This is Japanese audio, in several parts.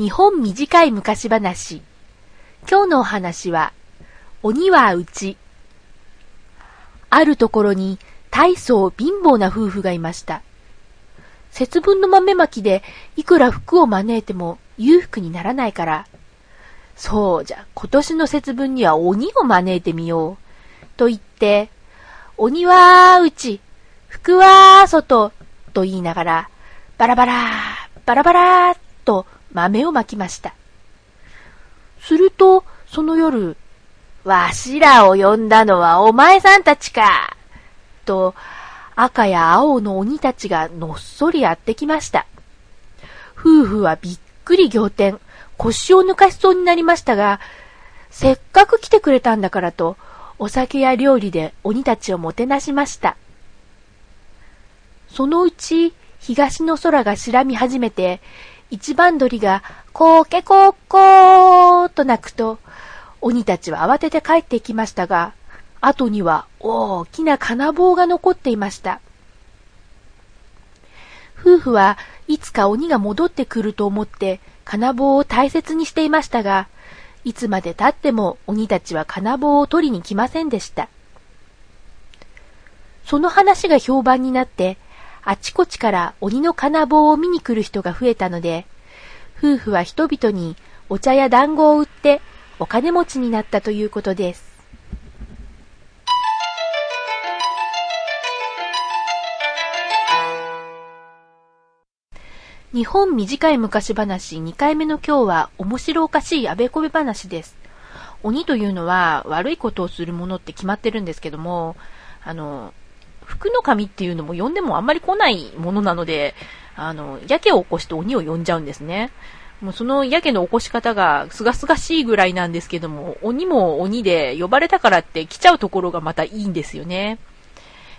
日本短い昔話。今日のお話は、鬼はうち。あるところに大層貧乏な夫婦がいました。節分の豆まきでいくら服を招いても裕福にならないから、そうじゃ、今年の節分には鬼を招いてみよう。と言って、鬼はうち、服は外、と言いながら、バラバラ、バラバラ、と豆をまきました。すると、その夜、わしらを呼んだのはお前さんたちかと、赤や青の鬼たちがのっそりやってきました。夫婦はびっくり仰天、腰を抜かしそうになりましたが、せっかく来てくれたんだからと、お酒や料理で鬼たちをもてなしました。そのうち、東の空が白み始めて、一番鳥が、こーけこーこーと鳴くと、鬼たちは慌てて帰っていきましたが、後には大きな金棒が残っていました。夫婦はいつか鬼が戻ってくると思って金棒を大切にしていましたが、いつまで経っても鬼たちは金棒を取りに来ませんでした。その話が評判になって、あちこちから鬼の金棒を見に来る人が増えたので、夫婦は人々にお茶や団子を売ってお金持ちになったということです。日本短い昔話2回目の今日は面白おかしいあべこべ話です。鬼というのは悪いことをするものって決まってるんですけども、あの、福の神っていうのも呼んでもあんまり来ないものなので、あの、やけを起こして鬼を呼んじゃうんですね。もうそのやけの起こし方がすがすがしいぐらいなんですけども、鬼も鬼で呼ばれたからって来ちゃうところがまたいいんですよね。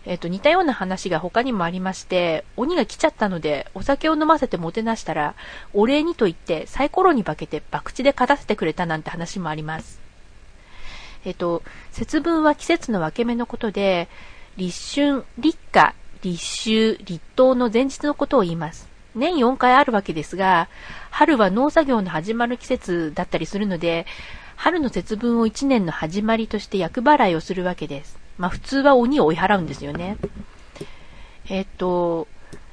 えっ、と、似たような話が他にもありまして、鬼が来ちゃったので、お酒を飲ませてもてなしたら、お礼にと言ってサイコロに化けて博打で勝たせてくれたなんて話もあります。えっ、と、節分は季節の分け目のことで、立春、立夏、立秋、立冬の前日のことを言います。年4回あるわけですが、春は農作業の始まる季節だったりするので、春の節分を1年の始まりとして厄払いをするわけです。まあ普通は鬼を追い払うんですよね。えっ、と、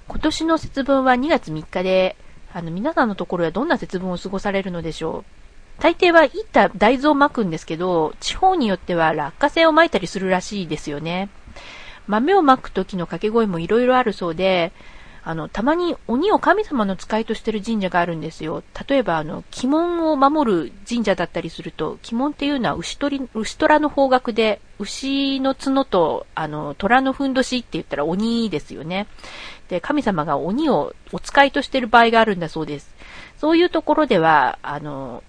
今年の節分は2月3日で、あの皆さんのところはどんな節分を過ごされるのでしょう大抵は行った大豆を巻くんですけど、地方によっては落花生を巻いたりするらしいですよね。豆を巻く時の掛け声もいろいろあるそうで、あの、たまに鬼を神様の使いとしてる神社があるんですよ。例えば、あの、鬼門を守る神社だったりすると、鬼門っていうのは牛取牛虎の方角で、牛の角と、あの、虎のふんどしって言ったら鬼ですよね。で、神様が鬼をお使いとしてる場合があるんだそうです。そういうところでは、あの、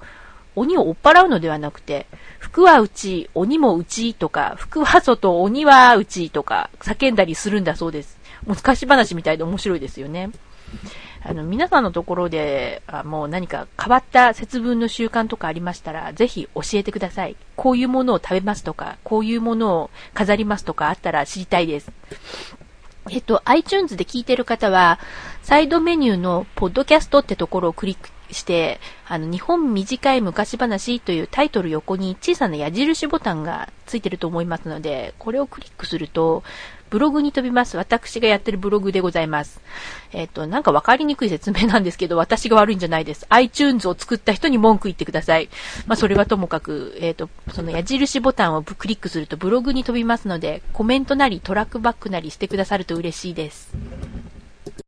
鬼を追っ払うのではなくて、服はうち、鬼もうちとか、服は外、鬼はうちとか叫んだりするんだそうです。昔話みたいで面白いですよね。あの、皆さんのところで、あもう何か変わった節分の習慣とかありましたら、ぜひ教えてください。こういうものを食べますとか、こういうものを飾りますとかあったら知りたいです。えっと、iTunes で聞いてる方は、サイドメニューのポッドキャストってところをクリックして、あの、日本短い昔話というタイトル横に小さな矢印ボタンがついてると思いますので、これをクリックすると、ブログに飛びます。私がやってるブログでございます。えっ、ー、と、なんかわかりにくい説明なんですけど、私が悪いんじゃないです。iTunes を作った人に文句言ってください。まあ、それはともかく、えっ、ー、と、その矢印ボタンをクリックするとブログに飛びますので、コメントなりトラックバックなりしてくださると嬉しいです。